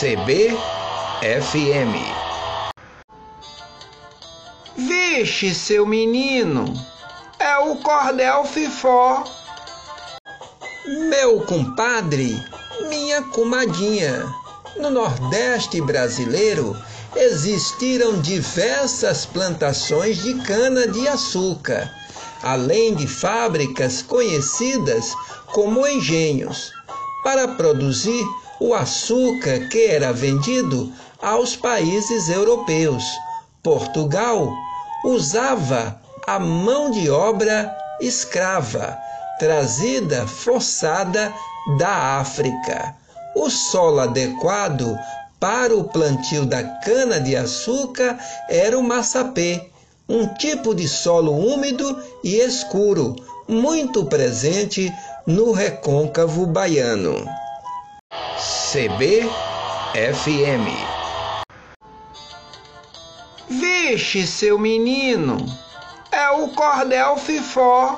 CBFM. Vixe, seu menino, é o cordel fifó. Meu compadre, minha comadinha, no Nordeste brasileiro existiram diversas plantações de cana-de-açúcar, além de fábricas conhecidas como engenhos, para produzir o açúcar que era vendido aos países europeus. Portugal usava a mão de obra escrava, trazida forçada da África. O solo adequado para o plantio da cana-de-açúcar era o massapê, um tipo de solo úmido e escuro, muito presente no recôncavo baiano. CBFM. Vixe, seu menino, é o cordel fifó.